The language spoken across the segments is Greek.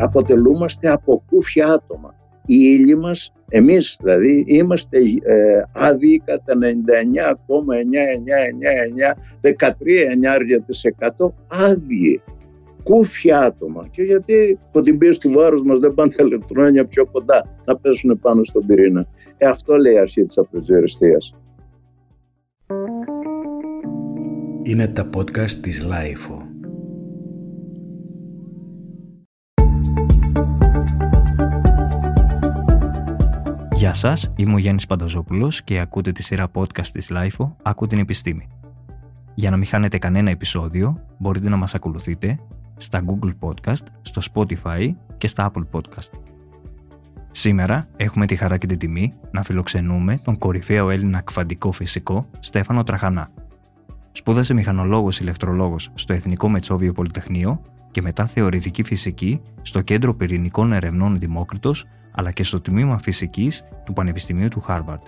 αποτελούμαστε από κούφια άτομα. Οι ήλιοι μας, εμείς δηλαδή, είμαστε ε, άδειοι κατά 99,999,13,9% άδειοι. Κούφια άτομα. Και γιατί από την πίεση του βάρους μας δεν πάνε τα ηλεκτρόνια πιο κοντά να πέσουν πάνω στον πυρήνα. Ε, αυτό λέει η αρχή της απροσδιοριστίας. Είναι τα podcast της Lifeo. Γεια σας, είμαι ο Γιάννης Πανταζόπουλος και ακούτε τη σειρά podcast της Lifeo «Ακού την επιστήμη». Για να μην χάνετε κανένα επεισόδιο, μπορείτε να μας ακολουθείτε στα Google Podcast, στο Spotify και στα Apple Podcast. Σήμερα έχουμε τη χαρά και την τιμή να φιλοξενούμε τον κορυφαίο Έλληνα κβαντικό φυσικό Στέφανο Τραχανά. Σπούδασε μηχανολόγος ηλεκτρολόγος στο Εθνικό Μετσόβιο Πολυτεχνείο και μετά θεωρητική φυσική στο Κέντρο Πυρηνικών Ερευνών Δημόκριτος αλλά και στο Τμήμα Φυσικής του Πανεπιστημίου του Χάρβαρτ.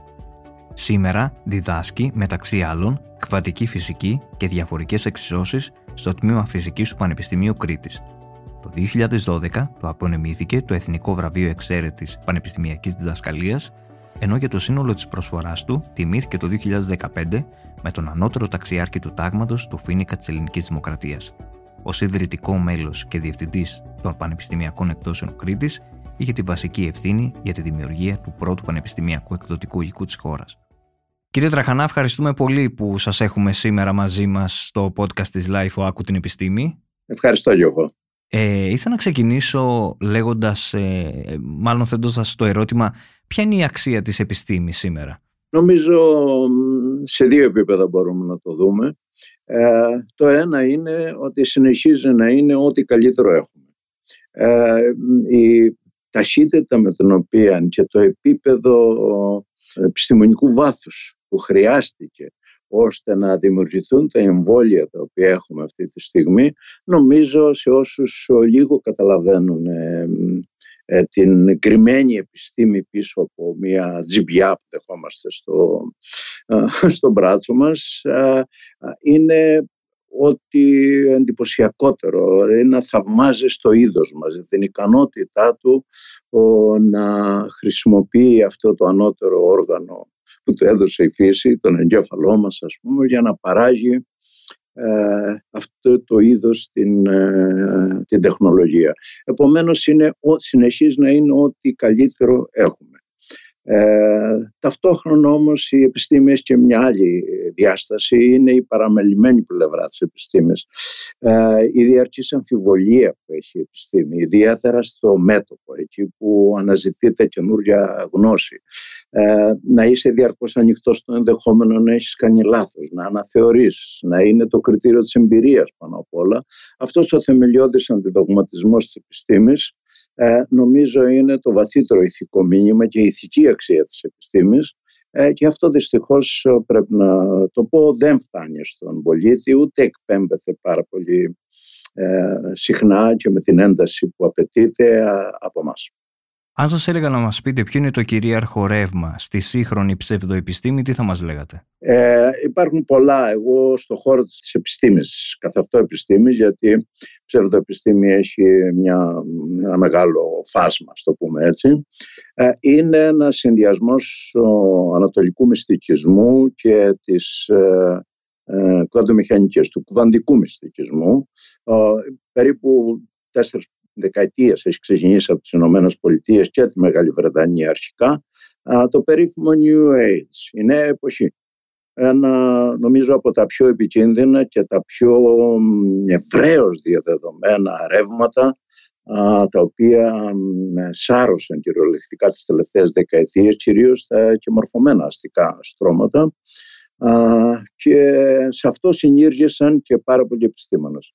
Σήμερα διδάσκει, μεταξύ άλλων, κβαντική φυσική και διαφορικές εξισώσεις στο Τμήμα Φυσικής του Πανεπιστημίου Κρήτης. Το 2012 το απονεμήθηκε το Εθνικό Βραβείο Εξαίρετης Πανεπιστημιακής Διδασκαλίας, ενώ για το σύνολο της προσφοράς του τιμήθηκε το 2015 με τον ανώτερο ταξιάρχη του τάγματος του Φίνικα της Ελληνικής Δημοκρατίας. Ω ιδρυτικό μέλος και διευθυντής των Πανεπιστημιακών Εκδόσεων Κρήτης, είχε τη βασική ευθύνη για τη δημιουργία του πρώτου πανεπιστημιακού εκδοτικού οίκου της χώρας. Κύριε Τραχανά, ευχαριστούμε πολύ που σας έχουμε σήμερα μαζί μας στο podcast της Life Άκου την Επιστήμη. Ευχαριστώ Γιώργο. Ε, ήθελα να ξεκινήσω λέγοντας, ε, μάλλον θέτοντας το ερώτημα, ποια είναι η αξία της επιστήμης σήμερα; Νομίζω σε δύο επίπεδα μπορούμε να το δούμε. Ε, το ένα είναι ότι συνεχίζει να είναι ό,τι καλύτερο έχουμε. Ε, η ταχύτητα με την οποία και το επίπεδο επιστημονικού βάθους που χρειάστηκε ώστε να δημιουργηθούν τα εμβόλια τα οποία έχουμε αυτή τη στιγμή νομίζω σε όσους λίγο καταλαβαίνουν ε, ε, την κρυμμένη επιστήμη πίσω από μια τζιμπιά που δεχόμαστε στο, στο μπράτσο μας είναι ότι εντυπωσιακότερο είναι να θαυμάζει το είδος μας, την ικανότητά του να χρησιμοποιεί αυτό το ανώτερο όργανο που του έδωσε η φύση, τον εγκέφαλό μας ας πούμε, για να παράγει ε, αυτό το είδος την, ε, την τεχνολογία. Επομένως είναι, συνεχίζει να είναι ό,τι καλύτερο έχουμε. Ε, ταυτόχρονα όμως η επιστήμη έχει και μια άλλη διάσταση, είναι η παραμελημένη πλευρά της επιστήμης. Ε, η διαρκής αμφιβολία που έχει η επιστήμη, ιδιαίτερα στο μέτωπο, εκεί που αναζητείται καινούργια γνώση. Ε, να είσαι διαρκώς ανοιχτός στο ενδεχόμενο να έχεις κάνει λάθος, να αναθεωρήσεις, να είναι το κριτήριο της εμπειρίας πάνω απ' όλα. Αυτός ο θεμελιώδης αντιδογματισμός της επιστήμης ε, νομίζω είναι το βαθύτερο ηθικό μήνυμα και η ηθική αξία της επιστήμης ε, και αυτό δυστυχώς ε, πρέπει να το πω δεν φτάνει στον πολίτη ούτε εκπέμπεται πάρα πολύ ε, συχνά και με την ένταση που απαιτείται από μας. Αν σας έλεγα να μας πείτε ποιο είναι το κυρίαρχο ρεύμα στη σύγχρονη ψευδοεπιστήμη, τι θα μας λέγατε; Ε, υπάρχουν πολλά. Εγώ στο χώρο της επιστήμης, καθ' αυτό επιστήμη, γιατί η ψευδοεπιστήμη έχει μια, ένα μεγάλο φάσμα, το πούμε έτσι. Ε, είναι ένας συνδυασμός ανατολικού μυστικισμού και της ε, ε, του κουβαντικού μυστικισμού. Ε, περίπου τέσσερις δεκαετίες έχει ξεκινήσει από τις Ηνωμένες Πολιτείες και τη Μεγάλη Βρετανία αρχικά το περίφημο New Age, η νέα εποχή. Ένα νομίζω από τα πιο επικίνδυνα και τα πιο ευρέως διαδεδομένα ρεύματα τα οποία σάρωσαν κυριολεκτικά τις τελευταίες δεκαετίες κυρίως τα και μορφωμένα αστικά στρώματα και σε αυτό συνήργησαν και πάρα πολλοί επιστήμονες.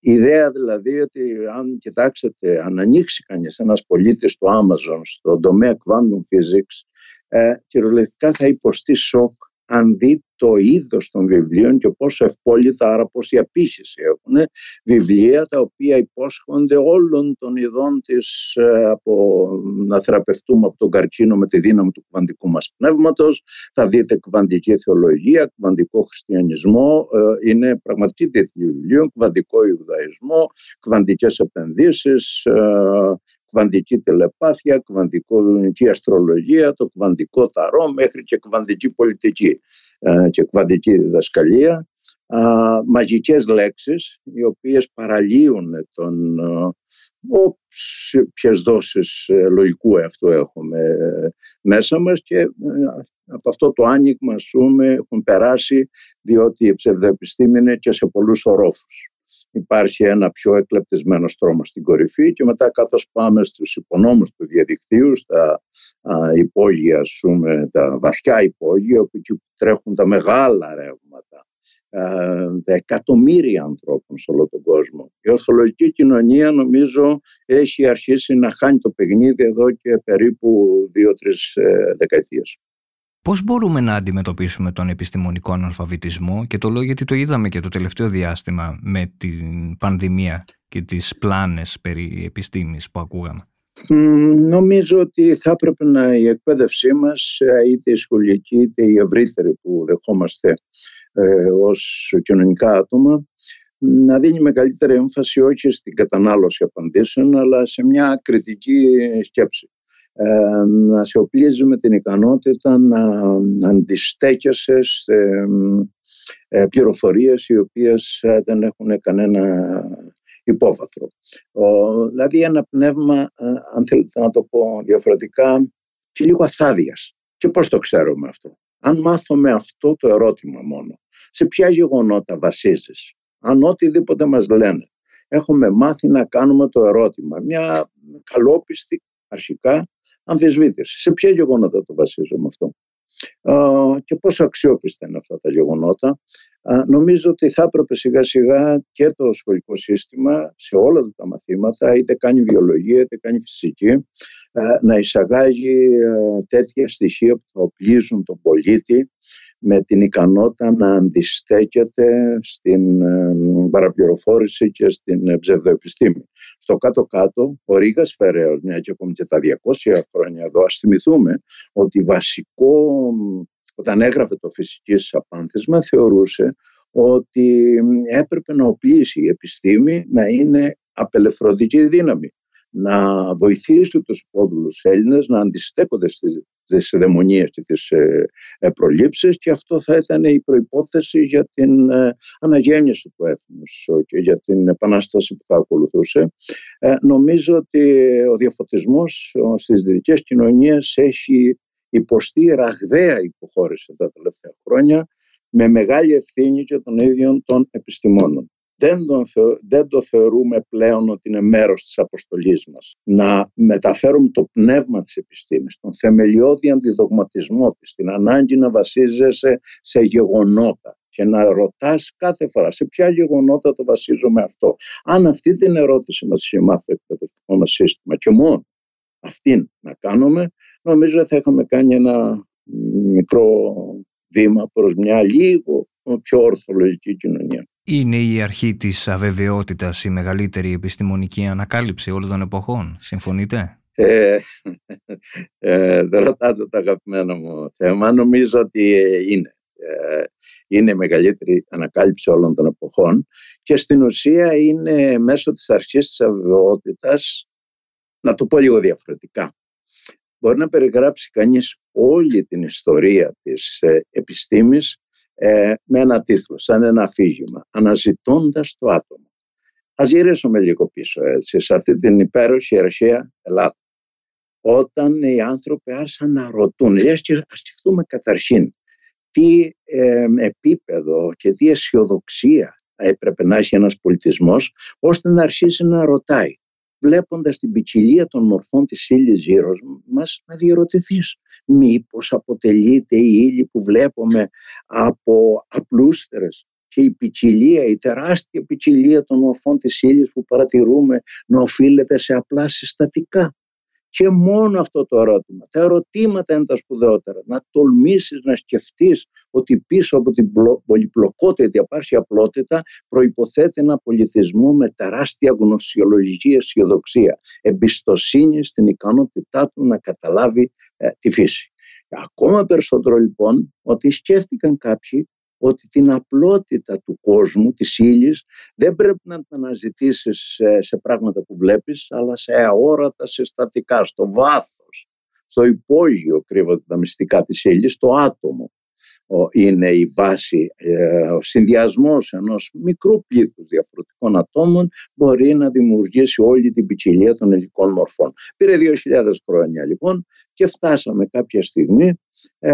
Ε, η ιδέα δηλαδή ότι αν κοιτάξετε, αν ανοίξει κανείς ένας πολίτης του Amazon στον τομέα quantum physics, ε, κυριολεκτικά θα υποστεί σοκ αν δει το είδος των βιβλίων και πόσο ευπόλυτα, άρα πόση απήχηση έχουν βιβλία τα οποία υπόσχονται όλων των ειδών της ε, από να θεραπευτούμε από τον καρκίνο με τη δύναμη του κουβαντικού μας πνεύματος. Θα δείτε κουβαντική θεολογία, κουβαντικό χριστιανισμό, ε, είναι πραγματική τίτλη βιβλίων, κουβαντικό Ιουδαϊσμό, κουβαντικές επενδύσεις, ε, κουβαντική τηλεπάθεια, κουβαντική αστρολογία, το κουβαντικό ταρό μέχρι και κουβαντική πολιτική ε, και κουβαντική διδασκαλία. Μαγικές λέξεις οι οποίες παραλύουν τον όποιες δόσεις ε, λογικού εαυτού έχουμε ε, μέσα μας και από αυτό το άνοιγμα πούμε, έχουν περάσει διότι η ψευδοεπιστήμη είναι και σε πολλούς ορόφους υπάρχει ένα πιο εκλεπτισμένο στρώμα στην κορυφή και μετά κάτω πάμε στους υπονόμους του διαδικτύου, στα α, υπόγεια, πούμε, τα βαθιά υπόγεια, όπου εκεί τρέχουν τα μεγάλα ρεύματα, τα εκατομμύρια ανθρώπων σε όλο τον κόσμο. Η ορθολογική κοινωνία νομίζω έχει αρχίσει να χάνει το παιχνίδι εδώ και περίπου δύο-τρεις ε, δεκαετίες. Πώς μπορούμε να αντιμετωπίσουμε τον επιστημονικό αναλφαβητισμό και το λέω γιατί το είδαμε και το τελευταίο διάστημα με την πανδημία και τις πλάνες περί επιστήμης που ακούγαμε. Νομίζω ότι θα έπρεπε να η εκπαίδευσή μας, είτε η σχολική είτε η ευρύτερη που δεχόμαστε ε, ως κοινωνικά άτομα, να δίνει μεγαλύτερη έμφαση όχι στην κατανάλωση απαντήσεων, αλλά σε μια κριτική σκέψη. Ε, να σε οπλίζει με την ικανότητα να αντιστέκεσαι σε ε, πληροφορίες οι οποίες ε, δεν έχουν κανένα υπόβαθρο. Δηλαδή ένα πνεύμα, αν θέλετε να το πω διαφορετικά, και λίγο αθάδιας. Και πώς το ξέρουμε αυτό; Αν μάθουμε αυτό το ερώτημα μόνο, σε ποια γεγονότα βασίζεις, αν οτιδήποτε μας λένε, έχουμε μάθει να κάνουμε το ερώτημα, μια καλόπιστη αρχικά αμφισβήτηση. Σε ποια γεγονότα το βασίζομαι αυτό και πόσο αξιόπιστα είναι αυτά τα γεγονότα. Νομίζω ότι θα έπρεπε σιγά σιγά και το σχολικό σύστημα σε όλα τα μαθήματα, είτε κάνει βιολογία είτε κάνει φυσική, να εισαγάγει τέτοια στοιχεία που θα οπλίζουν τον πολίτη με την ικανότητα να αντιστέκεται στην ε, παραπληροφόρηση και στην ψευδοεπιστήμη. Στο κάτω-κάτω, ο Ρήγας Φεραίος, μια και ακόμη και τα 200 χρόνια εδώ, ας θυμηθούμε ότι βασικό, όταν έγραφε το φυσικής απάνθισμα, θεωρούσε ότι έπρεπε να οπλίσει η επιστήμη να είναι απελευθερωτική δύναμη να βοηθήσει τους υπόδουλους Έλληνες να αντιστέκονται στις δαιμονίες και τις ε, ε, προλήψεις και αυτό θα ήταν η προϋπόθεση για την ε, αναγέννηση του έθνους και για την επανάσταση που θα ακολουθούσε. Νομίζω ότι ο διαφωτισμός στις δυτικές κοινωνίες έχει υποστεί ραγδαία υποχώρηση τα τελευταία χρόνια με μεγάλη ευθύνη και των ίδιων των επιστημόνων δεν, τον, δεν το θεωρούμε πλέον ότι είναι μέρος της αποστολής μας. Να μεταφέρουμε το πνεύμα της επιστήμης, τον θεμελιώδη αντιδογματισμό της, την ανάγκη να βασίζεσαι σε γεγονότα και να ρωτάς κάθε φορά σε ποια γεγονότα το βασίζομαι αυτό. Αν αυτή την ερώτηση μας είχε μάθει το εκπαιδευτικό μας σύστημα και μόνο αυτήν να κάνουμε, νομίζω θα είχαμε κάνει ένα μικρό βήμα προς μια λίγο πιο ορθολογική κοινωνία. Είναι η αρχή της αβεβαιότητας η μεγαλύτερη επιστημονική ανακάλυψη όλων των εποχών. Συμφωνείτε; Ε, ε, δεν ρωτάτε το αγαπημένο μου θέμα. Νομίζω ότι είναι. Ε, είναι η μεγαλύτερη ανακάλυψη όλων των εποχών και στην ουσία είναι μέσω της αρχής της αβεβαιότητας να το πω λίγο διαφορετικά. Μπορεί να περιγράψει κανείς όλη την ιστορία της ε, επιστήμης ε, με ένα τίτλο, σαν ένα αφήγημα, αναζητώντας το άτομο. Ας γυρίσουμε λίγο πίσω έτσι, σε αυτή την υπέροχη αρχαία Ελλάδα. Όταν οι άνθρωποι άρχισαν να ρωτούν, ας σκεφτούμε καταρχήν τι ε, επίπεδο και τι αισιοδοξία έπρεπε να έχει ένας πολιτισμός ώστε να αρχίσει να ρωτάει βλέποντας την ποικιλία των μορφών της ύλης γύρω μας να διερωτηθείς μήπως αποτελείται η ύλη που βλέπουμε από απλούστερες και η ποικιλία, η τεράστια ποικιλία των μορφών της ύλης που παρατηρούμε να οφείλεται σε απλά συστατικά; Και μόνο αυτό το ερώτημα. Τα ερωτήματα είναι τα σπουδαιότερα. Να τολμήσεις να σκεφτείς ότι πίσω από την πολυπλοκότητα, την απάρση απλότητα προϋποθέτει ένα πολιτισμό με τεράστια γνωσιολογική αισιοδοξία. Εμπιστοσύνη στην ικανότητά του να καταλάβει ε, τη φύση. Ακόμα περισσότερο λοιπόν ότι σκέφτηκαν κάποιοι ότι την απλότητα του κόσμου, της ύλης, δεν πρέπει να την αναζητήσεις σε, σε πράγματα που βλέπεις, αλλά σε αόρατα συστατικά, στο βάθος, στο υπόγειο κρύβονται τα μυστικά της ύλης, στο άτομο είναι η βάση, ε, ο συνδυασμός ενός μικρού πλήθους διαφορετικών ατόμων μπορεί να δημιουργήσει όλη την ποικιλία των υλικών μορφών. Πήρε 2.000 χρόνια λοιπόν και φτάσαμε κάποια στιγμή ε,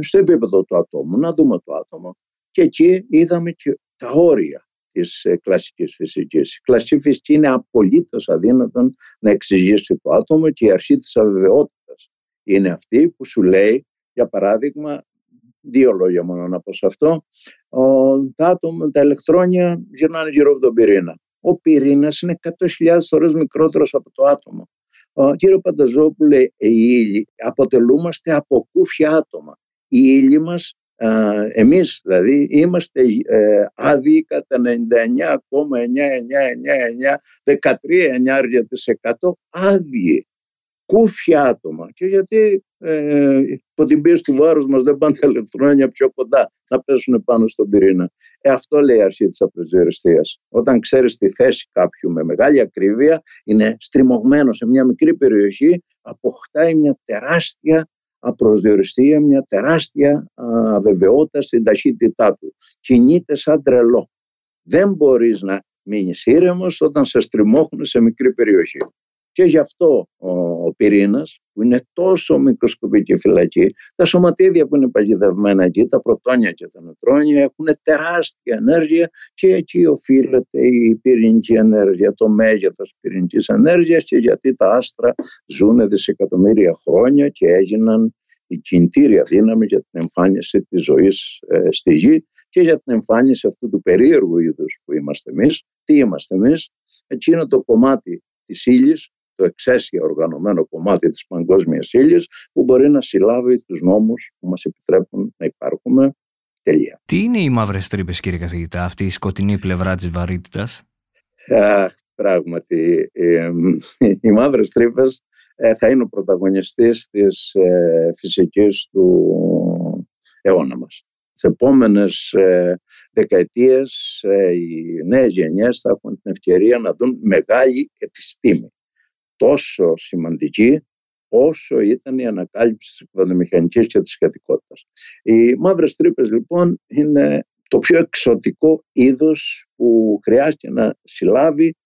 στο επίπεδο του ατόμου, να δούμε το άτομο και εκεί είδαμε και τα όρια της ε, κλασικής φυσικής. Η κλασική φυσική είναι απολύτως αδύνατον να εξηγήσει το άτομο και η αρχή της αβεβαιότητας είναι αυτή που σου λέει, για παράδειγμα, δύο λόγια μόνο να πω σε αυτό, τα, άτομα, τα ηλεκτρόνια γυρνάνε γύρω από τον πυρήνα. Ο πυρήνας είναι 100.000 φορές μικρότερος από το άτομο. Ο κύριο Πανταζόπουλε, οι ήλιοι αποτελούμαστε από κούφια άτομα. Οι ήλιοι μας, εμείς δηλαδή, είμαστε ε, άδειοι κατά 99,999, 13,9% άδειοι. Κούφια άτομα. Και γιατί ε, υπό την πίεση του βάρους μας δεν πάνε τα ηλεκτρόνια πιο κοντά να πέσουν πάνω στον πυρήνα. Ε, αυτό λέει η αρχή της απροσδιοριστίας. Όταν ξέρεις τη θέση κάποιου με μεγάλη ακρίβεια, είναι στριμωγμένο σε μια μικρή περιοχή, αποκτάει μια τεράστια απροσδιοριστία, μια τεράστια αβεβαιότητα στην ταχύτητά του. Κινείται σαν τρελό. Δεν μπορείς να μείνεις ήρεμος όταν σε στριμώχνουν σε μικρή περιοχή. Και γι' αυτό ο, ο πυρήνας, που είναι τόσο μικροσκοπική φυλακή, τα σωματίδια που είναι παγιδευμένα εκεί, τα πρωτόνια και τα νετρόνια, έχουν τεράστια ενέργεια και εκεί οφείλεται η πυρηνική ενέργεια, το μέγεθος πυρηνικής ενέργειας και γιατί τα άστρα ζουν δισεκατομμύρια χρόνια και έγιναν η κινητήρια δύναμη για την εμφάνιση της ζωής ε, στη γη και για την εμφάνιση αυτού του περίεργου είδους που είμαστε εμείς. Τι είμαστε εμείς, εκείνο το κομμάτι της ύλης το εξαίσια οργανωμένο κομμάτι της παγκόσμιας ύλης που μπορεί να συλλάβει τους νόμους που μας επιτρέπουν να υπάρχουμε. Τελεία. Τι είναι οι μαύρες τρύπες κύριε καθηγητά, αυτή η σκοτεινή πλευρά της βαρύτητας; Αχ, πράγματι, οι μαύρες τρύπες ε, θα είναι ο πρωταγωνιστής της ε, φυσικής του αιώνα μας. Τις επόμενες ε, δεκαετίες οι νέες γενιές θα έχουν την ευκαιρία να δουν μεγάλη επιστήμη τόσο σημαντική όσο ήταν η ανακάλυψη της εκβατομηχανικής και της σχετικότητας. Οι μαύρες τρύπες λοιπόν είναι το πιο εξωτικό είδος που χρειάζεται να συλλάβει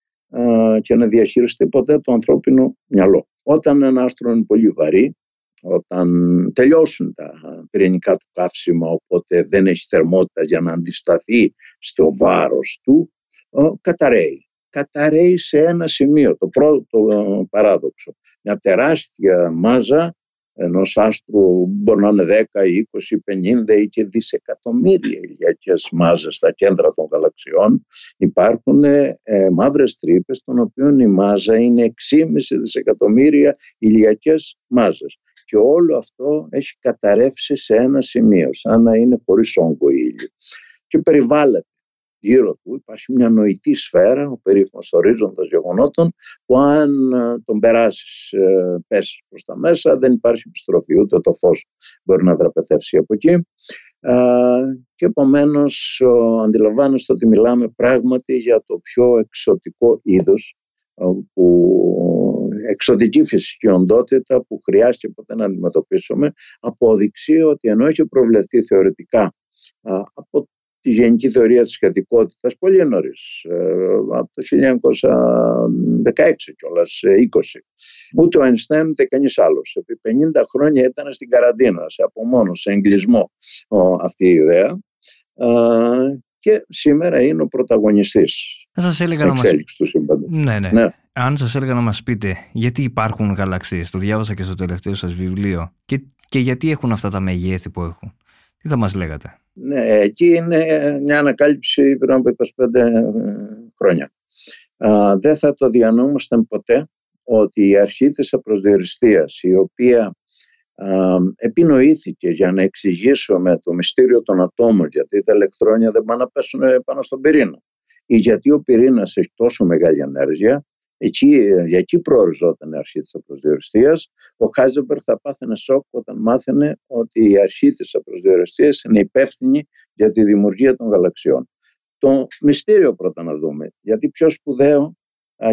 και να διαχειριστεί ποτέ το ανθρώπινο μυαλό. Όταν ένα άστρο είναι πολύ βαρύ, όταν τελειώσουν τα πυρηνικά του καύσιμα, οπότε δεν έχει θερμότητα για να αντισταθεί στο βάρος του, καταραίει καταραίει σε ένα σημείο, το πρώτο ε, παράδοξο. Μια τεράστια μάζα ενός άστρου μπορεί να είναι 10, 20, 50 ή και δισεκατομμύρια ηλιακές μάζες στα κέντρα των γαλαξιών. Υπάρχουν ε, μαύρες τρύπες των οποίων η μάζα είναι 6,5 δισεκατομμύρια ηλιακές μάζες. Και όλο αυτό έχει καταρρεύσει σε ένα σημείο σαν να είναι χωρίς όγκο ήλιο. Και περιβάλλεται γύρω του υπάρχει μια νοητή σφαίρα, ο περίφημος ορίζοντας γεγονότων, που αν ε, τον περάσεις, ε, πέσει προς τα μέσα, δεν υπάρχει επιστροφή, ούτε το φως μπορεί να δραπετεύσει από εκεί. Και επομένως αντιλαμβάνεστε ότι μιλάμε πράγματι για το πιο εξωτικό είδος που εξωτική φυσική οντότητα που χρειάζεται ποτέ να αντιμετωπίσουμε απόδειξη ότι ενώ έχει προβλεφθεί θεωρητικά από τη γενική θεωρία της σχετικότητας πολύ νωρίς, ε, από το 1916 κιόλας, 20. Ε, ούτε ο Αϊνστάιν ούτε κανείς άλλος. Επί 50 χρόνια ήταν στην καραντίνα, σε απομόνωση, σε εγκλισμό αυτή η ιδέα και σήμερα είναι ο πρωταγωνιστής Θα σας έλεγα να μας... του σύμπαντος. Ναι, ναι, ναι. Αν σας έλεγα να μας πείτε γιατί υπάρχουν γαλαξίες, το διάβασα και στο τελευταίο σας βιβλίο και, και γιατί έχουν αυτά τα μεγέθη που έχουν; Τι θα μας λέγατε; Ναι, εκεί είναι μια ανακάλυψη πριν από 25 ε, χρόνια. δεν θα το διανόμασταν ποτέ ότι η αρχή της απροσδιοριστίας η οποία επινοήθηκε για να εξηγήσουμε το μυστήριο των ατόμων γιατί τα ηλεκτρόνια δεν πάνε να πέσουν πάνω στον πυρήνα ή γιατί ο πυρήνας έχει τόσο μεγάλη ενέργεια Εκεί, για εκεί προοριζόταν η αρχή της απροσδιοριστίας. Ο Χάιζεμπερ θα πάθαινε σοκ όταν μάθαινε ότι η αρχή της απροσδιοριστίας είναι υπεύθυνη για τη δημιουργία των γαλαξιών. Το μυστήριο πρώτα να δούμε, γιατί πιο σπουδαίο,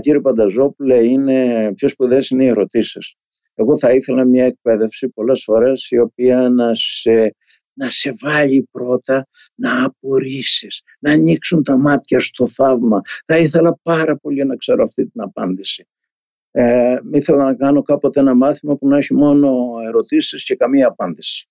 κύριε Πανταζόπουλε, είναι, πιο σπουδαίες είναι οι ερωτήσεις. Εγώ θα ήθελα μια εκπαίδευση πολλές φορές η οποία να σε, να σε βάλει πρώτα να απορρίσεις, να ανοίξουν τα μάτια στο θαύμα. Θα ήθελα πάρα πολύ να ξέρω αυτή την απάντηση. Ε, ήθελα να κάνω κάποτε ένα μάθημα που να έχει μόνο ερωτήσεις και καμία απάντηση.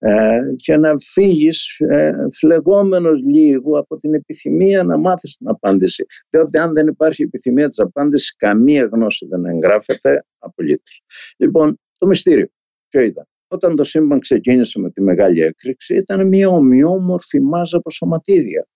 Ε, και να φύγεις ε, φλεγόμενος λίγο από την επιθυμία να μάθεις την απάντηση. Διότι αν δεν υπάρχει επιθυμία της απάντησης, καμία γνώση δεν εγγράφεται απολύτως. Λοιπόν, το μυστήριο, ποιο ήταν; Όταν το σύμπαν ξεκίνησε με τη μεγάλη έκρηξη ήταν μια ομοιόμορφη μάζα από σωματίδια.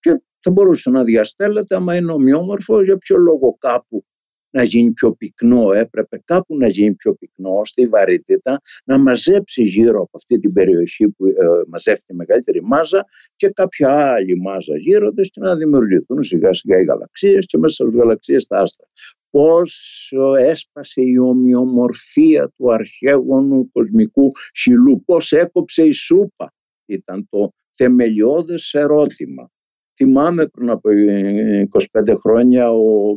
Και θα μπορούσε να διαστέλλεται άμα είναι ομοιόμορφο για ποιο λόγο κάπου να γίνει πιο πυκνό, έπρεπε κάπου να γίνει πιο πυκνό ώστε η βαρύτητα να μαζέψει γύρω από αυτή την περιοχή που ε, μαζεύτηκε μεγαλύτερη μάζα και κάποια άλλη μάζα γύρω της και να δημιουργηθούν σιγά σιγά οι γαλαξίες και μέσα στις γαλαξίες τα άστρα. Πώς έσπασε η ομοιομορφία του αρχαίγονου κοσμικού χυλού, πώς έκοψε η σούπα ήταν το θεμελιώδες ερώτημα. Θυμάμαι πριν από 25 χρόνια ο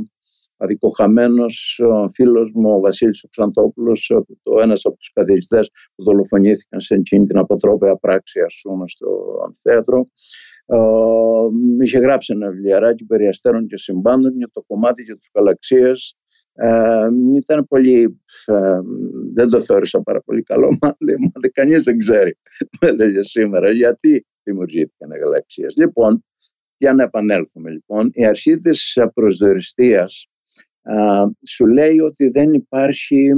αδικοχαμένος ο φίλος μου ο Βασίλης Οξαντόπουλος, το ένας από τους καθηγητές που δολοφονήθηκαν σε εκείνη την αποτρόπαια πράξη πούμε στο αμφιθέατρο, είχε γράψει ένα βιβλιαράκι περί αστέρων και συμπάντων για το κομμάτι για τους γαλαξίες. Ε, ήταν πολύ, ε, δεν το θεώρησα πάρα πολύ καλό, μα λέει, μα κανείς δεν ξέρει, με έλεγε σήμερα, γιατί δημιουργήθηκαν οι γαλαξίες. Λοιπόν, για να επανέλθουμε λοιπόν, η αρχή της προσδιοριστίας σου λέει ότι δεν υπάρχει,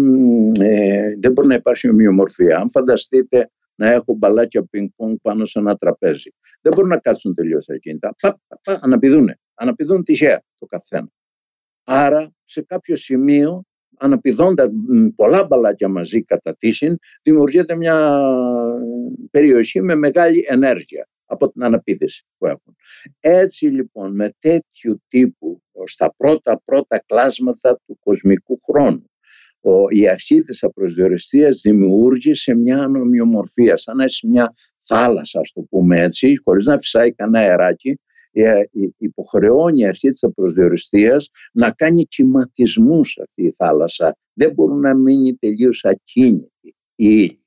ε, δεν μπορεί να υπάρχει ομοιομορφία. Αν φανταστείτε να έχω μπαλάκια πινκ-πονγκ πάνω σε ένα τραπέζι, δεν μπορούν να κάτσουν τελείως ακίνητα. Πα, πα, πα, αναπηδούν. Αναπηδούν τυχαία το καθένα. Άρα σε κάποιο σημείο αναπηδώντας πολλά μπαλάκια μαζί κατά τύσιν, δημιουργείται μια περιοχή με μεγάλη ενέργεια από την αναπήδηση που έχουν. Έτσι λοιπόν με τέτοιου τύπου στα πρώτα πρώτα κλάσματα του κοσμικού χρόνου η αρχή της απροσδιοριστίας δημιούργησε μια ανομοιομορφία, σαν να έχει μια θάλασσα, ας το πούμε έτσι, χωρίς να φυσάει κανένα αεράκι, ε, υποχρεώνει η αρχή της απροσδιοριστίας να κάνει κυματισμούς αυτή η θάλασσα. Δεν μπορούν να μείνει τελείως ακίνητη η ύλη.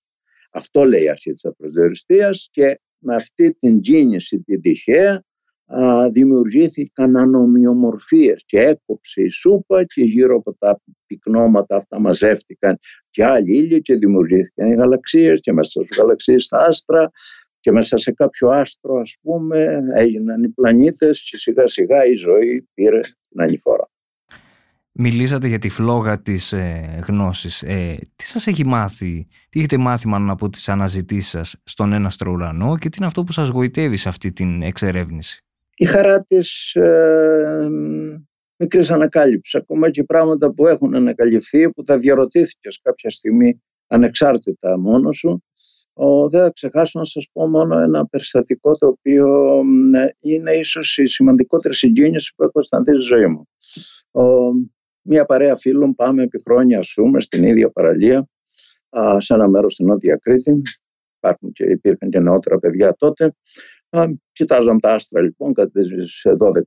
Αυτό λέει η αρχή της απροσδιοριστίας και με αυτή την κίνηση την τυχαία δημιουργήθηκαν ανομοιομορφίες και έκοψε η σούπα και γύρω από τα πυκνώματα αυτά μαζεύτηκαν και άλλοι ήλιοι και δημιουργήθηκαν οι γαλαξίες και μέσα στις γαλαξίες τα άστρα και μέσα σε κάποιο άστρο ας πούμε έγιναν οι πλανήτες και σιγά σιγά η ζωή πήρε την άλλη φορά. Μιλήσατε για τη φλόγα της ε, γνώσης. Ε, τι σας έχει μάθει, τι έχετε μάθει μάλλον από τις αναζητήσεις σας στον ένα ουρανό και τι είναι αυτό που σας γοητεύει σε αυτή την εξερεύνηση; Η χαρά της ε, μικρής ανακάλυψης, ακόμα και πράγματα που έχουν ανακαλυφθεί, που τα διαρωτήθηκες κάποια στιγμή ανεξάρτητα μόνος σου. Ο, δεν θα ξεχάσω να σας πω μόνο ένα περιστατικό το οποίο είναι ίσως η σημαντικότερη συγκίνηση που έχω αισθανθεί στη ζωή μου. Ο, μια παρέα φίλων πάμε επί χρόνια ζούμε στην ίδια παραλία σε ένα μέρος στην Νότια Κρήτη. Υπάρχουν και, υπήρχαν και νεότερα παιδιά τότε. Κοιτάζαμε τα άστρα λοιπόν κατά τις 12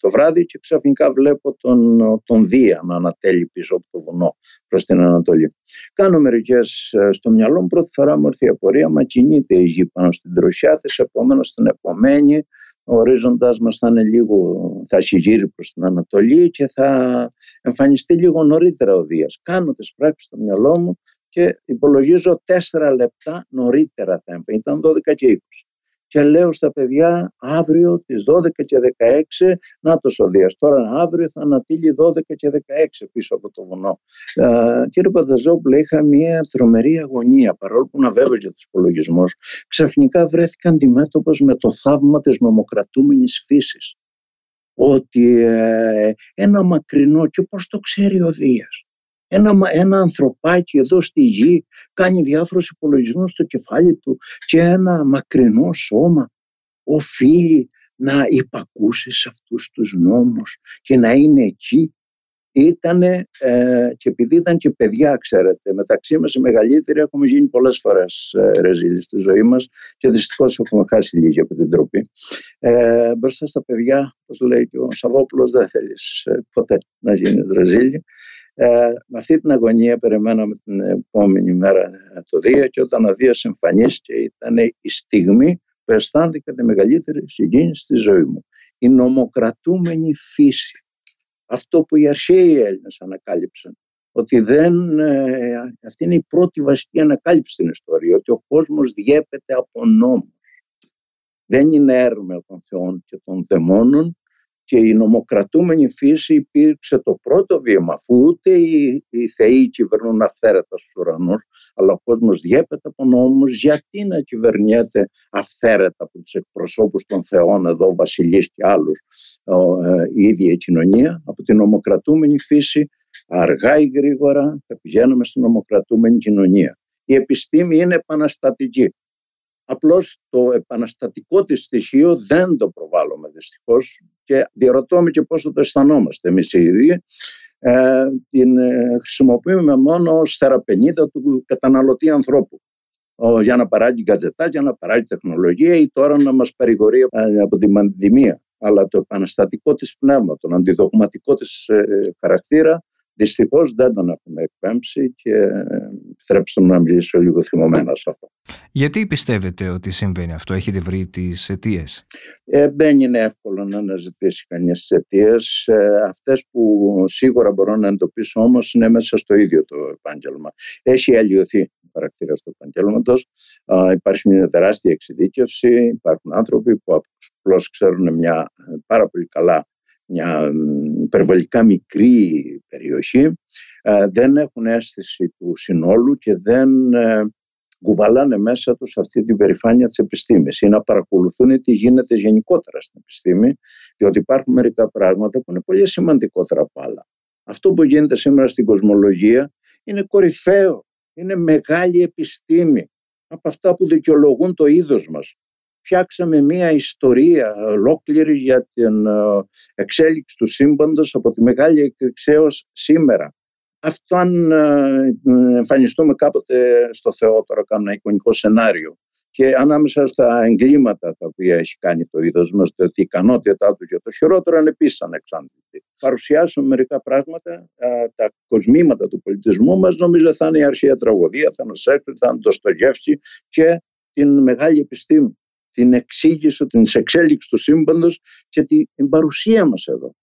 το βράδυ και ξαφνικά βλέπω τον, τον Δία να ανατέλει πίσω από το βουνό προς την Ανατολή. Κάνω μερικές ε, στο μυαλό μου, πρώτη φορά μου έρθει η απορία, μα κινείται η γη πάνω στην τροσιά της, επομένως την επομένη ο ορίζοντας μας θα είναι λίγο, θα συγγύρει προς την Ανατολή και θα εμφανιστεί λίγο νωρίτερα ο Δίας. Κάνω τις πράξεις στο μυαλό μου και υπολογίζω τέσσερα λεπτά νωρίτερα θα εμφανιστεί. Ήταν 12 και 20 και λέω στα παιδιά αύριο τις 12 και 16 να το σωδίας. Τώρα αύριο θα ανατείλει 12 και 16 πίσω από το βουνό. Ε, κύριε Παδαζόπουλο είχα μια τρομερή αγωνία παρόλο που να βέβαια για τους υπολογισμούς. Ξαφνικά βρέθηκα αντιμέτωπος με το θαύμα της νομοκρατούμενης φύσης. ότι ε, ένα μακρινό και πώς το ξέρει ο Δίας; Ένα, ένα ανθρωπάκι εδώ στη γη κάνει διάφορους υπολογισμούς στο κεφάλι του και ένα μακρινό σώμα οφείλει να υπακούσει σε αυτούς τους νόμους και να είναι εκεί Ήτανε, ε, και επειδή ήταν και παιδιά, ξέρετε, μεταξύ μας οι μεγαλύτεροι έχουμε γίνει πολλές φορές ε, ρεζίλοι στη ζωή μας και δυστυχώς έχουμε χάσει λίγη από την τροπή. Ε, μπροστά στα παιδιά, όπως λέει και ο Σαββόπουλος, δεν θέλεις ε, ποτέ να γίνεις ρεζίλη. Ε, με αυτή την αγωνία περιμέναμε την επόμενη μέρα ε, το Δία και όταν ο Δίας εμφανίστηκε ήταν η στιγμή που αισθάνθηκα τη μεγαλύτερη συγκίνηση στη ζωή μου. Η νομοκρατούμενη φύση αυτό που οι αρχαίοι Έλληνες ανακάλυψαν. Ότι δεν, ε, αυτή είναι η πρώτη βασική ανακάλυψη στην ιστορία, ότι ο κόσμος διέπεται από νόμους. Δεν είναι έρμεο των θεών και των δαιμόνων και η νομοκρατούμενη φύση υπήρξε το πρώτο βήμα, αφού ούτε οι, οι θεοί κυβερνούν αυθαίρετα στους ουρανούς, αλλά ο κόσμος διέπεται από νόμους, γιατί να κυβερνιέται αυθαίρετα από τους εκπροσώπους των θεών εδώ, βασιλείς και άλλους, ε, η ίδια η κοινωνία, από την νομοκρατούμενη φύση, αργά ή γρήγορα θα πηγαίνουμε στην νομοκρατούμενη κοινωνία. Η επιστήμη είναι επαναστατική. Απλώς το επαναστατικό της στοιχείο δεν το προβάλλουμε δυστυχώς. Και διαρωτώ με και πώς το αισθανόμαστε εμείς οι ίδιοι. Ε, την ε, χρησιμοποιούμε μόνο ως θεραπενίδα του καταναλωτή ανθρώπου. Για να παράγει για να παράγει τεχνολογία ή τώρα να μας παρηγορεί ε, από την πανδημία. Αλλά το επαναστατικό της πνεύμα, τον αντιδογματικό της χαρακτήρα Δυστυχώς δεν τον έχουμε εκπέμψει και επιτρέψτε μου να μιλήσω λίγο θυμωμένα σε αυτό. Γιατί πιστεύετε ότι συμβαίνει αυτό, έχετε βρει τις αιτίες; Ε, δεν είναι εύκολο να αναζητήσει κανείς τις αιτίες. Ε, Αυτές που σίγουρα μπορώ να εντοπίσω όμως είναι μέσα στο ίδιο το επάγγελμα. Έχει αλλοιωθεί ο χαρακτήρας του επαγγέλματος. Υπάρχει μια τεράστια εξειδίκευση. Υπάρχουν άνθρωποι που απλώς ξέρουν μια πάρα πολύ καλά μια υπερβολικά μικρή περιοχή, ε, δεν έχουν αίσθηση του συνόλου και δεν ε, κουβαλάνε μέσα τους αυτή την περηφάνεια της επιστήμης ή να παρακολουθούν τι γίνεται γενικότερα στην επιστήμη, διότι υπάρχουν μερικά πράγματα που είναι πολύ σημαντικότερα από άλλα. Αυτό που γίνεται σήμερα στην κοσμολογία είναι κορυφαίο, είναι μεγάλη επιστήμη από αυτά που δικαιολογούν το είδος μας φτιάξαμε μία ιστορία ολόκληρη για την ε, εξέλιξη του σύμπαντος από τη Μεγάλη Εκρηξία έως σήμερα. Αυτό αν ε, εμφανιστούμε κάποτε στο Θεό, τώρα κάνω ένα εικονικό σενάριο, και ανάμεσα στα εγκλήματα τα οποία έχει κάνει το είδος μας, ότι η ικανότητά του και το χειρότερο είναι επίσης ανεξάρτητη. Παρουσιάσουμε μερικά πράγματα, τα κοσμήματα του πολιτισμού μας, νομίζω θα είναι η αρχαία τραγωδία, θα είναι ο Σέξπιρ, θα είναι το Στογεύσκι και την μεγάλη επιστήμη την εξήγηση, την εξέλιξη του σύμπαντος και την παρουσία μας εδώ.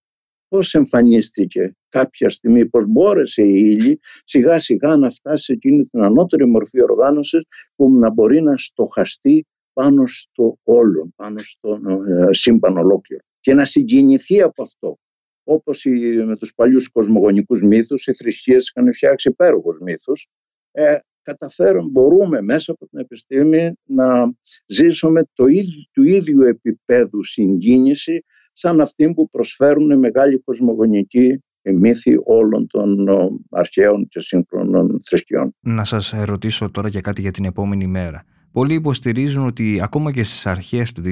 Πώς εμφανίστηκε κάποια στιγμή, πώς μπόρεσε η ύλη σιγά σιγά να φτάσει σε εκείνη την ανώτερη μορφή οργάνωσης που να μπορεί να στοχαστεί πάνω στο όλο, πάνω στο ε, σύμπαν ολόκληρο και να συγκινηθεί από αυτό. Όπως με τους παλιούς κοσμογονικούς μύθους, οι θρησκείες είχαν φτιάξει υπέροχους μύθους, ε, καταφέρουμε, μπορούμε μέσα από την επιστήμη να ζήσουμε το ίδιο, του ίδιου επίπεδου συγκίνηση σαν αυτή που προσφέρουν μεγάλη κοσμογονική μύθη όλων των αρχαίων και σύγχρονων θρησκειών. Να σας ρωτήσω τώρα για κάτι για την επόμενη μέρα. Πολλοί υποστηρίζουν ότι ακόμα και στις αρχές του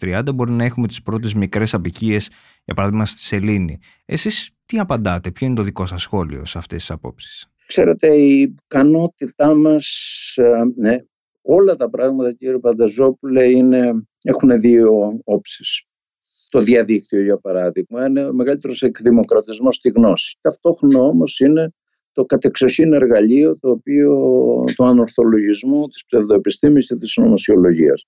2030 μπορεί να έχουμε τις πρώτες μικρές απικίες, για παράδειγμα στη Σελήνη. Εσείς τι απαντάτε, ποιο είναι το δικό σας σχόλιο σε αυτές τις απόψεις; Ξέρετε, η ικανότητά μας, ε, ναι, όλα τα πράγματα κύριε Πανταζόπουλε είναι, έχουν δύο όψεις. Το διαδίκτυο για παράδειγμα είναι ο μεγαλύτερος εκδημοκρατισμός στη γνώση. Ταυτόχρονα όμως είναι το κατεξοχήν εργαλείο το οποίο το ανορθολογισμό της ψευδοεπιστήμης και της νομοσιολογίας.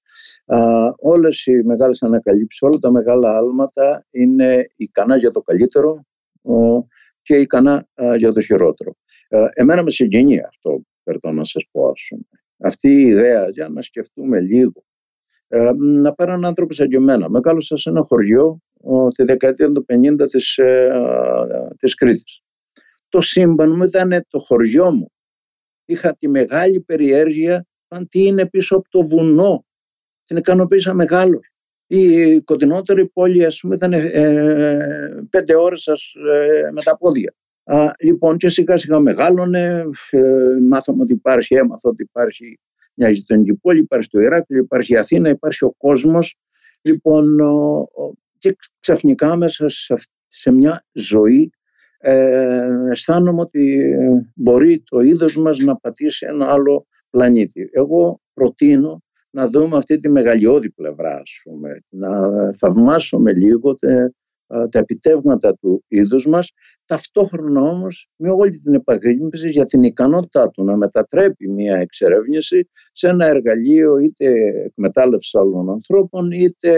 Α, όλες οι μεγάλες ανακαλύψεις, όλα τα μεγάλα άλματα είναι ικανά για το καλύτερο και ικανά για το χειρότερο. Ε, εμένα με συγκινεί αυτό, περτώ να σας πω. Αυτή η ιδέα, για να σκεφτούμε λίγο, ε, να πάρω έναν άνθρωπο σαν και εμένα. Μεγάλωσα σε ένα χωριό τη δεκαετία του 50 της, ε, της Κρήτης. Το σύμπαν μου ήταν το χωριό μου. Είχα τη μεγάλη περιέργεια αν τι είναι πίσω από το βουνό. Την ικανοποίησα μεγάλος. Η κοντινότερη πόλη, ας πούμε, ήταν ε, πέντε ώρες σας, ε, με τα πόδια. Α, λοιπόν, και σιγά σιγά μεγάλωνε, ε, μάθαμε ότι υπάρχει, έμαθα ότι υπάρχει μια γειτονική πόλη, υπάρχει το Ηράκλειο, υπάρχει η Αθήνα, υπάρχει ο κόσμος. Λοιπόν, και ξαφνικά μέσα σε, μια ζωή ε, αισθάνομαι ότι μπορεί το είδος μας να πατήσει ένα άλλο πλανήτη. Εγώ προτείνω να δούμε αυτή τη μεγαλειώδη πλευρά, ας πούμε, να θαυμάσουμε λίγο τα επιτεύγματα του είδους μας, ταυτόχρονα όμως με όλη την επαγρύπνηση για την ικανότητά του να μετατρέπει μια εξερεύνηση σε ένα εργαλείο είτε εκμετάλλευσης άλλων ανθρώπων είτε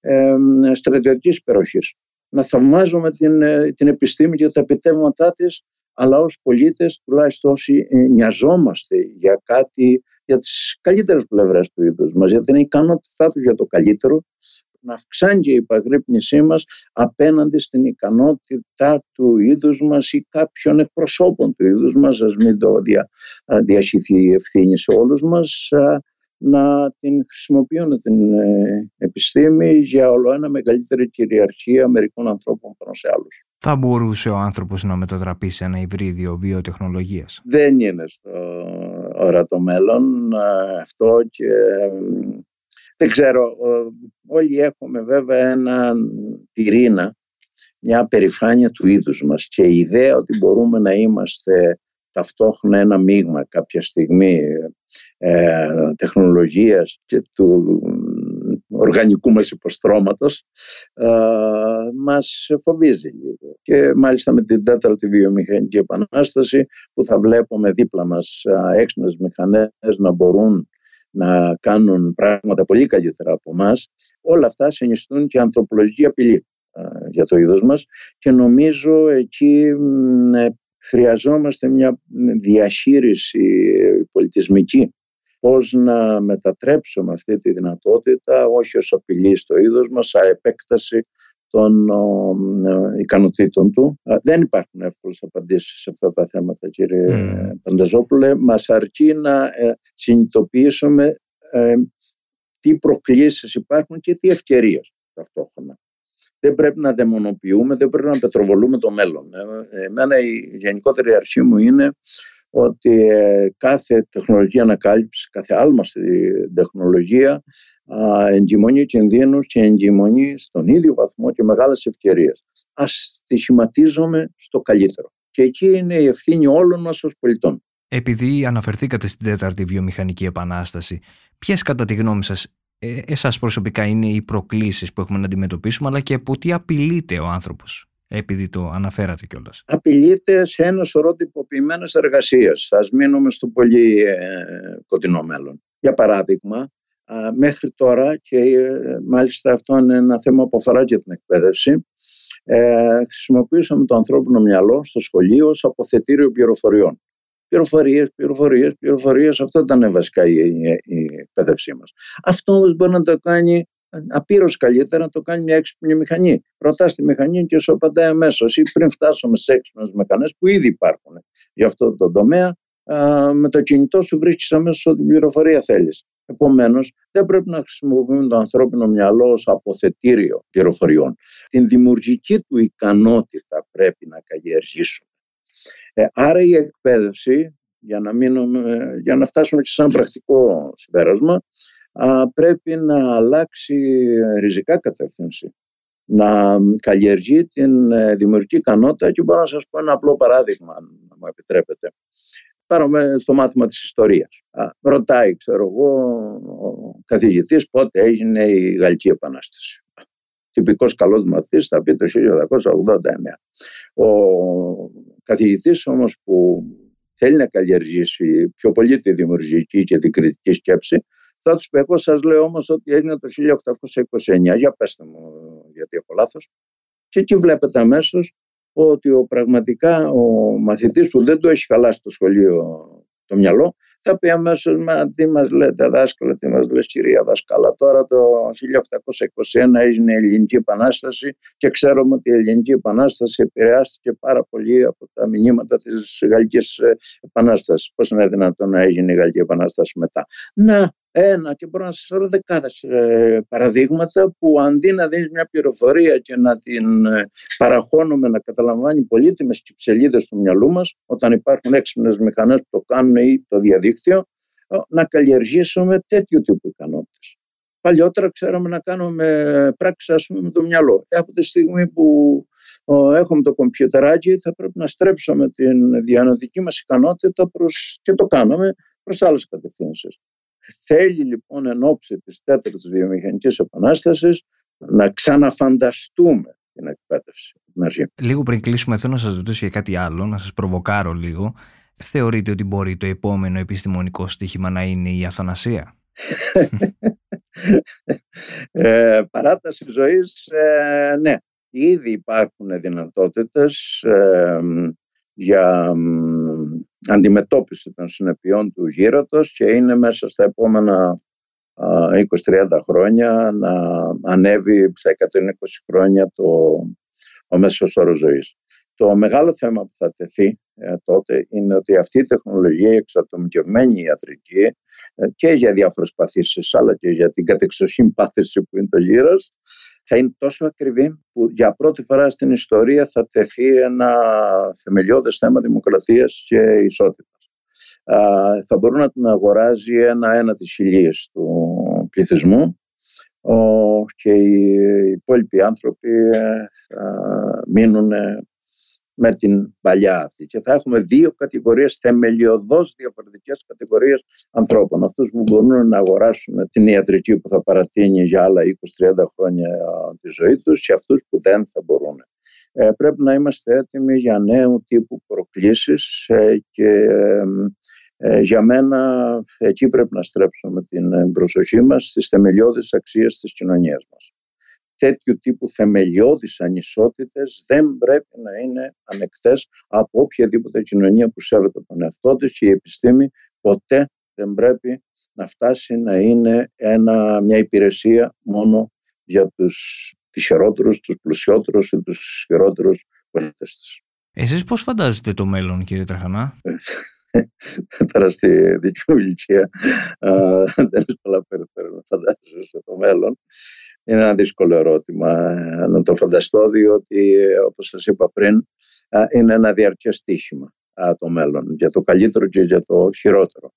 ε, στρατιωτικής υπεροχής. Να θαυμάζουμε την, ε, την επιστήμη και τα επιτεύγματά της αλλά ως πολίτες τουλάχιστον όσοι ε, νοιαζόμαστε για κάτι, για τις καλύτερες πλευρές του είδους μας, για την ικανότητά τους για το καλύτερο, να αυξάνει και η υπαγρύπνησή μας απέναντι στην ικανότητα του είδους μας ή κάποιων εκπροσώπων του είδους μας, ας μην το δια, διασχηθεί η ευθύνη σε όλους μας, να την χρησιμοποιούν την ε, επιστήμη για όλο ένα μεγαλύτερη κυριαρχία μερικών ανθρώπων πάνω σε άλλους. Θα μπορούσε ο άνθρωπος να μετατραπεί σε ένα υβρίδιο βιοτεχνολογίας; Δεν είναι στο ορατό μέλλον αυτό και δεν ξέρω, όλοι έχουμε βέβαια έναν πυρήνα, μια περηφάνεια του είδους μας και η ιδέα ότι μπορούμε να είμαστε ταυτόχρονα ένα μείγμα κάποια στιγμή ε, τεχνολογίας και του οργανικού μας υποστρώματος ε, μας φοβίζει λίγο. Και μάλιστα με την τέταρτη βιομηχανική επανάσταση που θα βλέπουμε δίπλα μας ε, έξυπνες μηχανές να μπορούν να κάνουν πράγματα πολύ καλύτερα από εμάς, όλα αυτά συνιστούν και ανθρωπολογική απειλή για το είδος μας και νομίζω εκεί χρειαζόμαστε μια διαχείριση πολιτισμική πώς να μετατρέψουμε αυτή τη δυνατότητα όχι ως απειλή στο είδος μας, αλλά επέκταση των ο, ε, ικανοτήτων του. Δεν υπάρχουν εύκολες απαντήσεις σε αυτά τα θέματα κύριε mm. Πανταζόπουλε. Μας αρκεί να ε, συνειδητοποιήσουμε ε, τι προκλήσεις υπάρχουν και τι ευκαιρίες ταυτόχρονα. Δεν πρέπει να δαιμονοποιούμε, δεν πρέπει να πετροβολούμε το μέλλον. Εμένα η γενικότερη αρχή μου είναι ότι ε, κάθε τεχνολογία ανακάλυψης, κάθε άλμα στη τεχνολογία εγκυμονεί κινδύνους και εγκυμονεί στον ίδιο βαθμό και μεγάλες ευκαιρίες. Ας τη σχηματίζουμε στο καλύτερο. Και εκεί είναι η ευθύνη όλων μας ως πολιτών. Επειδή αναφερθήκατε στην τέταρτη βιομηχανική επανάσταση, ποιες κατά τη γνώμη σας ε, εσάς προσωπικά είναι οι προκλήσεις που έχουμε να αντιμετωπίσουμε αλλά και από τι απειλείται ο άνθρωπος; Επειδή το αναφέρατε κιόλας. Απειλείται σε ένα σωρό τυποποιημένες εργασίες. Α μείνουμε στο πολύ ε, κοντινό μέλλον. Για παράδειγμα, μέχρι τώρα, και ε, μάλιστα αυτό είναι ένα θέμα που αφορά και την εκπαίδευση, ε, χρησιμοποιήσαμε το ανθρώπινο μυαλό στο σχολείο ως αποθετήριο πληροφοριών. Πληροφορίες, πληροφορίες, πληροφορίες, αυτό ήταν βασικά η, η, η εκπαίδευσή μας. Αυτό όμως μπορεί να το κάνει απείρως καλύτερα να το κάνει μια έξυπνη μηχανή. Ρωτάς τη μηχανή και σου απαντάει αμέσως. Ή πριν φτάσουμε σε έξυπνες μηχανές που ήδη υπάρχουν για αυτό το τομέα, με το κινητό σου βρίσκεις αμέσως ό,τι πληροφορία θέλεις. Επομένως, δεν πρέπει να χρησιμοποιούμε το ανθρώπινο μυαλό ως αποθετήριο πληροφοριών. Την δημιουργική του ικανότητα πρέπει να καλλιεργήσουμε. Ε, άρα η εκπαίδευση, για να, μείνουμε, για να φτάσουμε και σε ένα πρακτικό συμπέρασμα, πρέπει να αλλάξει ριζικά κατεύθυνση. Να καλλιεργεί την ε, δημιουργική ικανότητα και μπορώ να σας πω ένα απλό παράδειγμα, αν μου επιτρέπετε. Πάρουμε στο μάθημα της ιστορίας. ρωτάει, ξέρω εγώ, ο καθηγητής πότε έγινε η Γαλλική Επανάσταση. Τυπικός καλός μαθητής θα πει το 1889. Ο καθηγητής όμως που θέλει να καλλιεργήσει πιο πολύ τη δημιουργική και την κριτική σκέψη θα τους πω, εγώ σας λέω όμως ότι έγινε το 1829. Για πέστε μου, γιατί έχω λάθος. Και εκεί βλέπετε αμέσως ότι ο, πραγματικά ο μαθητής που δεν το έχει χαλάσει το σχολείο το μυαλό, θα πει αμέσως, μα τι μας λέτε δάσκαλο, τι μας λες κυρία δάσκαλα. Τώρα το 1821 έγινε η Ελληνική Επανάσταση και ξέρουμε ότι η Ελληνική Επανάσταση επηρεάστηκε πάρα πολύ από τα μηνύματα της Γαλλικής Επανάστασης. Πώς είναι δυνατόν να έγινε η Γαλλική Επανάσταση μετά. Να, ένα και μπορώ να σας φέρω δεκάδες ε, παραδείγματα που αντί να δίνεις μια πληροφορία και να την ε, παραχώνουμε να καταλαμβάνει πολύτιμες κυψελίδες του μυαλού μας όταν υπάρχουν έξυπνες μηχανές που το κάνουν ή το διαδίκτυο να καλλιεργήσουμε τέτοιου τύπου ικανότητες. Παλιότερα ξέραμε να κάνουμε πράξεις ας πούμε, με το μυαλό. Ε, από τη στιγμή που έχουμε το κομπιουτεράκι θα πρέπει να στρέψουμε την διανοητική μας ικανότητα προς, και το κάναμε προς άλλες κατευθύνσεις. Θέλει λοιπόν εν ώψη της τέταρτης βιομηχανικής επανάστασης να ξαναφανταστούμε την εκπαίδευση. Λίγο πριν κλείσουμε θέλω να σας ρωτήσω για κάτι άλλο, να σας προβοκάρω λίγο. Θεωρείτε ότι μπορεί το επόμενο επιστημονικό στοίχημα να είναι η αθανασία; ε, παράταση ζωής, ε, ναι. Ήδη υπάρχουν δυνατότητες ε, για αντιμετώπιση των συνεπειών του γύρωτος και είναι μέσα στα επόμενα 20-30 χρόνια να ανέβει στα 120 χρόνια το, ο μέσος όρος ζωής. Το μεγάλο θέμα που θα τεθεί ε, τότε είναι ότι αυτή η τεχνολογία, η εξατομικευμένη ιατρική ε, και για διάφορες παθήσεις αλλά και για την κατεξοχήν πάθηση που είναι το γύρος θα είναι τόσο ακριβή που για πρώτη φορά στην ιστορία θα τεθεί ένα θεμελιώδες θέμα δημοκρατίας και ισότητας. Θα μπορούν να την αγοράζει ένα-ένα της ηλίες του πληθυσμού και οι υπόλοιποι άνθρωποι ε, θα μείνουν με την παλιά αυτή. Και θα έχουμε δύο κατηγορίες, θεμελιωδώς διαφορετικές κατηγορίες ανθρώπων. Αυτούς που μπορούν να αγοράσουν την ιατρική που θα παρατείνει για άλλα 20-30 χρόνια τη ζωή τους και αυτούς που δεν θα μπορούν. Ε, πρέπει να είμαστε έτοιμοι για νέου τύπου προκλήσεις ε, και ε, για μένα εκεί πρέπει να στρέψουμε την προσοχή μας στις θεμελιώδεις αξίες της κοινωνίας μας τέτοιου τύπου θεμελιώδεις ανισότητες δεν πρέπει να είναι ανεκτές από οποιαδήποτε κοινωνία που σέβεται τον εαυτό της και η επιστήμη ποτέ δεν πρέπει να φτάσει να είναι ένα, μια υπηρεσία μόνο για τους τυχερότερους, τους πλουσιότερους ή τους χειρότερους πολίτες της. Εσείς πώς φαντάζεστε το μέλλον κύριε Τραχανά; τώρα στη δική μου ηλικία δεν έχει πολλά περιθώρια να φαντάζεσαι το μέλλον. Είναι ένα δύσκολο ερώτημα ε, να το φανταστώ διότι όπως σας είπα πριν είναι ένα διαρκές στοίχημα το μέλλον για το καλύτερο και για το χειρότερο.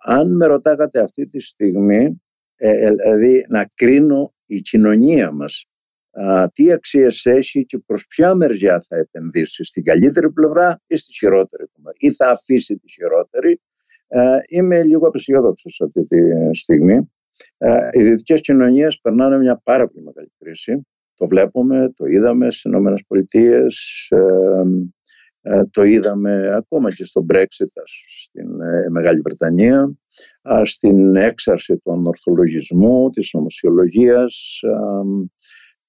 Αν με ρωτάγατε αυτή τη στιγμή ε, ε, δηλαδή να κρίνω η κοινωνία μας τι αξίες έχει και προς ποια μεριά θα επενδύσει, στην καλύτερη πλευρά ή στη χειρότερη πλευρά ή θα αφήσει τη χειρότερη. Είμαι λίγο απεσιόδοξος αυτή τη στιγμή. Οι δυτικές κοινωνίες περνάνε μια πάρα πολύ μεγάλη κρίση. Το βλέπουμε, το είδαμε στις ΗΠΑ, το είδαμε ακόμα και στο Brexit στην ε, Μεγάλη Βρετανία, στην έξαρση των ορθολογισμού, της νομοσιολογίας,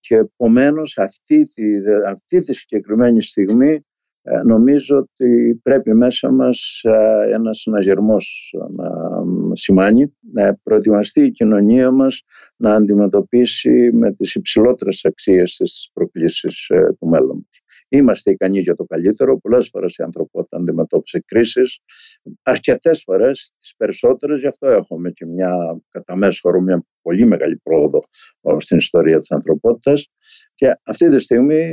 και επομένως αυτή, τη, αυτή τη συγκεκριμένη στιγμή ε, νομίζω ότι πρέπει μέσα μας ε, ένας συναγερμός να σημάνει, να προετοιμαστεί η κοινωνία μας να αντιμετωπίσει με τις υψηλότερες αξίες τις προκλήσεις ε, του μέλλοντος. Είμαστε ικανοί για το καλύτερο. Πολλές φορές η ανθρωπότητα αντιμετώπισε κρίσεις. Αρκετές φορές, τις περισσότερες, γι' αυτό έχουμε και μια κατά μέσο όρο μια πολύ μεγάλη πρόοδο στην ιστορία της ανθρωπότητας. Και αυτή τη στιγμή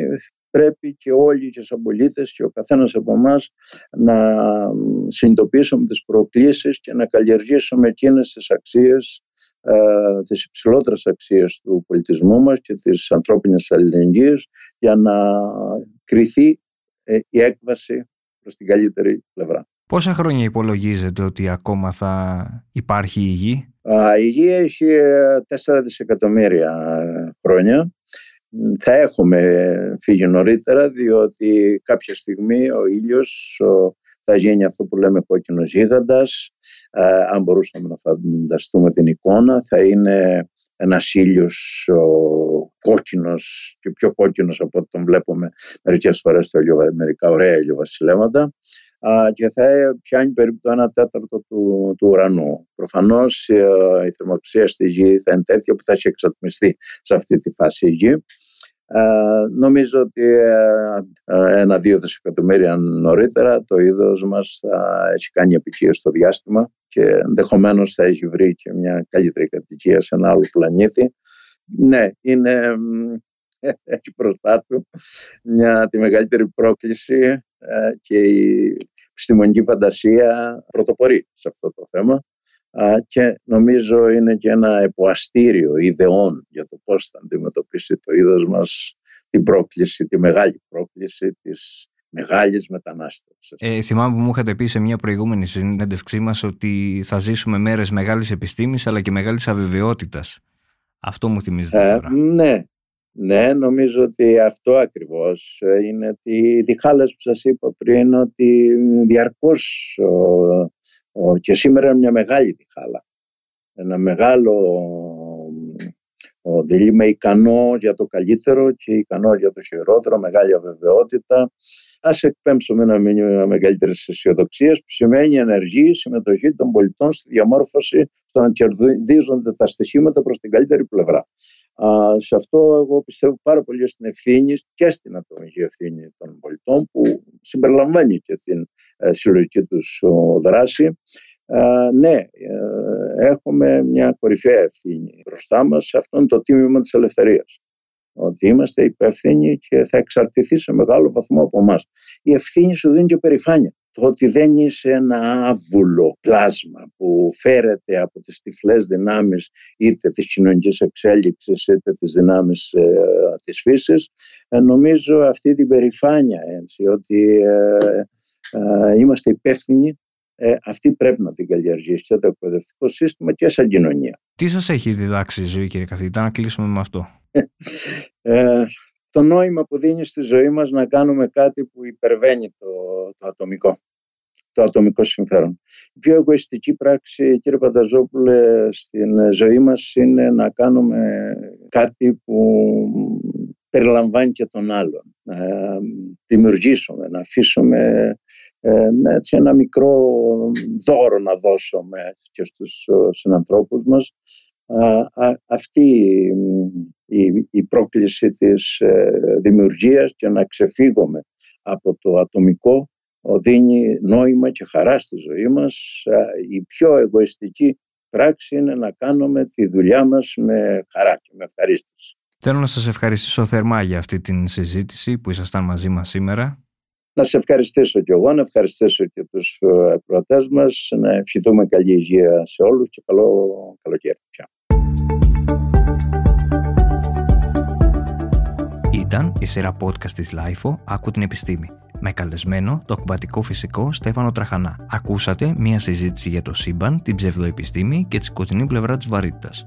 πρέπει και όλοι και σαν πολίτε και ο καθένας από εμάς να συνειδητοποιήσουμε τις προκλήσεις και να καλλιεργήσουμε εκείνες τις αξίες ε, τις υψηλότερες αξίες του πολιτισμού μας και της ανθρώπινης αλληλεγγύης για να κριθεί ε, η έκβαση προς την καλύτερη πλευρά. Πόσα χρόνια υπολογίζετε ότι ακόμα θα υπάρχει η γη; Η γη έχει 4 ε, δισεκατομμύρια χρόνια. Θα έχουμε φύγει νωρίτερα διότι κάποια στιγμή ο ήλιος θα γίνει αυτό που λέμε κόκκινος γίγαντας. αν μπορούσαμε να φανταστούμε την εικόνα θα είναι ένας ήλιος κόκκινος και πιο κόκκινος από ό,τι τον βλέπουμε μερικές φορές στο μερικά ωραία ηλιοβασιλέματα και θα πιάνει περίπου το 1 τέταρτο του, του ουρανού. Προφανώς η θερμοκρασία στη γη θα είναι τέτοια που θα έχει εξατμιστεί σε αυτή τη φάση η γη. νομίζω ότι ένα-δύο δισεκατομμύρια νωρίτερα το είδος μας θα έχει κάνει επιτυχία στο διάστημα και ενδεχομένως θα έχει βρει και μια καλύτερη κατοικία σε ένα άλλο πλανήτη. Ναι, είναι έχει μπροστά του μια, τη μεγαλύτερη πρόκληση και η επιστημονική φαντασία πρωτοπορεί σε αυτό το θέμα και νομίζω είναι και ένα εποαστήριο ιδεών για το πώς θα αντιμετωπίσει το είδος μας την πρόκληση, τη μεγάλη πρόκληση της μεγάλης μετανάστευσης. Ε, θυμάμαι που μου είχατε πει σε μια προηγούμενη συνέντευξή μας ότι θα ζήσουμε μέρες μεγάλης επιστήμης αλλά και μεγάλης αβεβαιότητας. Αυτό μου θυμίζετε ε, τώρα. Ναι, ναι, νομίζω ότι αυτό ακριβώς είναι τη διχάλες που σας είπα πριν ότι διαρκώς και σήμερα είναι μια μεγάλη διχάλα. Ένα μεγάλο δεν είμαι ικανό για το καλύτερο και ικανό για το χειρότερο, μεγάλη αβεβαιότητα. Α εκπέμψουμε ένα μήνυμα μεγαλύτερης αισιοδοξίας, που σημαίνει ενεργή συμμετοχή των πολιτών στη διαμόρφωση, στο να κερδίζονται τα στοιχήματα προς την καλύτερη πλευρά. Α, σε αυτό εγώ πιστεύω πάρα πολύ στην ευθύνη και στην ατομική ευθύνη των πολιτών, που συμπεριλαμβάνει και την ε, συλλογική τους δράση. Α, ναι, ε, έχουμε μια κορυφαία ευθύνη μπροστά μας. σε Αυτό είναι το τίμημα της ελευθερίας. Ότι είμαστε υπεύθυνοι και θα εξαρτηθεί σε μεγάλο βαθμό από εμά. Η ευθύνη σου δίνει και περηφάνεια. Το ότι δεν είσαι ένα άβουλο πλάσμα που φέρεται από τις τυφλές δυνάμεις είτε της κοινωνικής εξέλιξης είτε τις δυνάμεις ε, της φύσης ε, νομίζω αυτή την περηφάνεια έτσι, ότι ε, ε είμαστε υπεύθυνοι ε, αυτή πρέπει να την καλλιεργήσει και το εκπαιδευτικό σύστημα και σαν κοινωνία. Τι σας έχει διδάξει η ζωή κύριε καθηγητά, να κλείσουμε με αυτό. ε, το νόημα που δίνει στη ζωή μας να κάνουμε κάτι που υπερβαίνει το, το ατομικό το ατομικό συμφέρον. Η πιο εγωιστική πράξη, κύριε Πανταζόπουλε, στην ζωή μας είναι να κάνουμε κάτι που περιλαμβάνει και τον άλλον. Να δημιουργήσουμε, να αφήσουμε ε, έτσι ένα μικρό δώρο να δώσουμε και στους ε, συνανθρώπους μας. αυτή η, η πρόκληση της ε, δημιουργίας και να ξεφύγουμε από το ατομικό δίνει νόημα και χαρά στη ζωή μας. Η πιο εγωιστική πράξη είναι να κάνουμε τη δουλειά μας με χαρά και με ευχαρίστηση. Θέλω να σας ευχαριστήσω θερμά για αυτή την συζήτηση που ήσασταν μαζί μας σήμερα να σε ευχαριστήσω και εγώ, να ευχαριστήσω και τους ε, προατές μας, να ευχηθούμε καλή υγεία σε όλους και καλό καλοκαίρι. Ήταν η σειρά podcast της LIFO «Άκου την επιστήμη» με καλεσμένο το ακουμπατικό φυσικό Στέφανο Τραχανά. Ακούσατε μία συζήτηση για το σύμπαν, την ψευδοεπιστήμη και τη σκοτεινή πλευρά της βαρύτητας.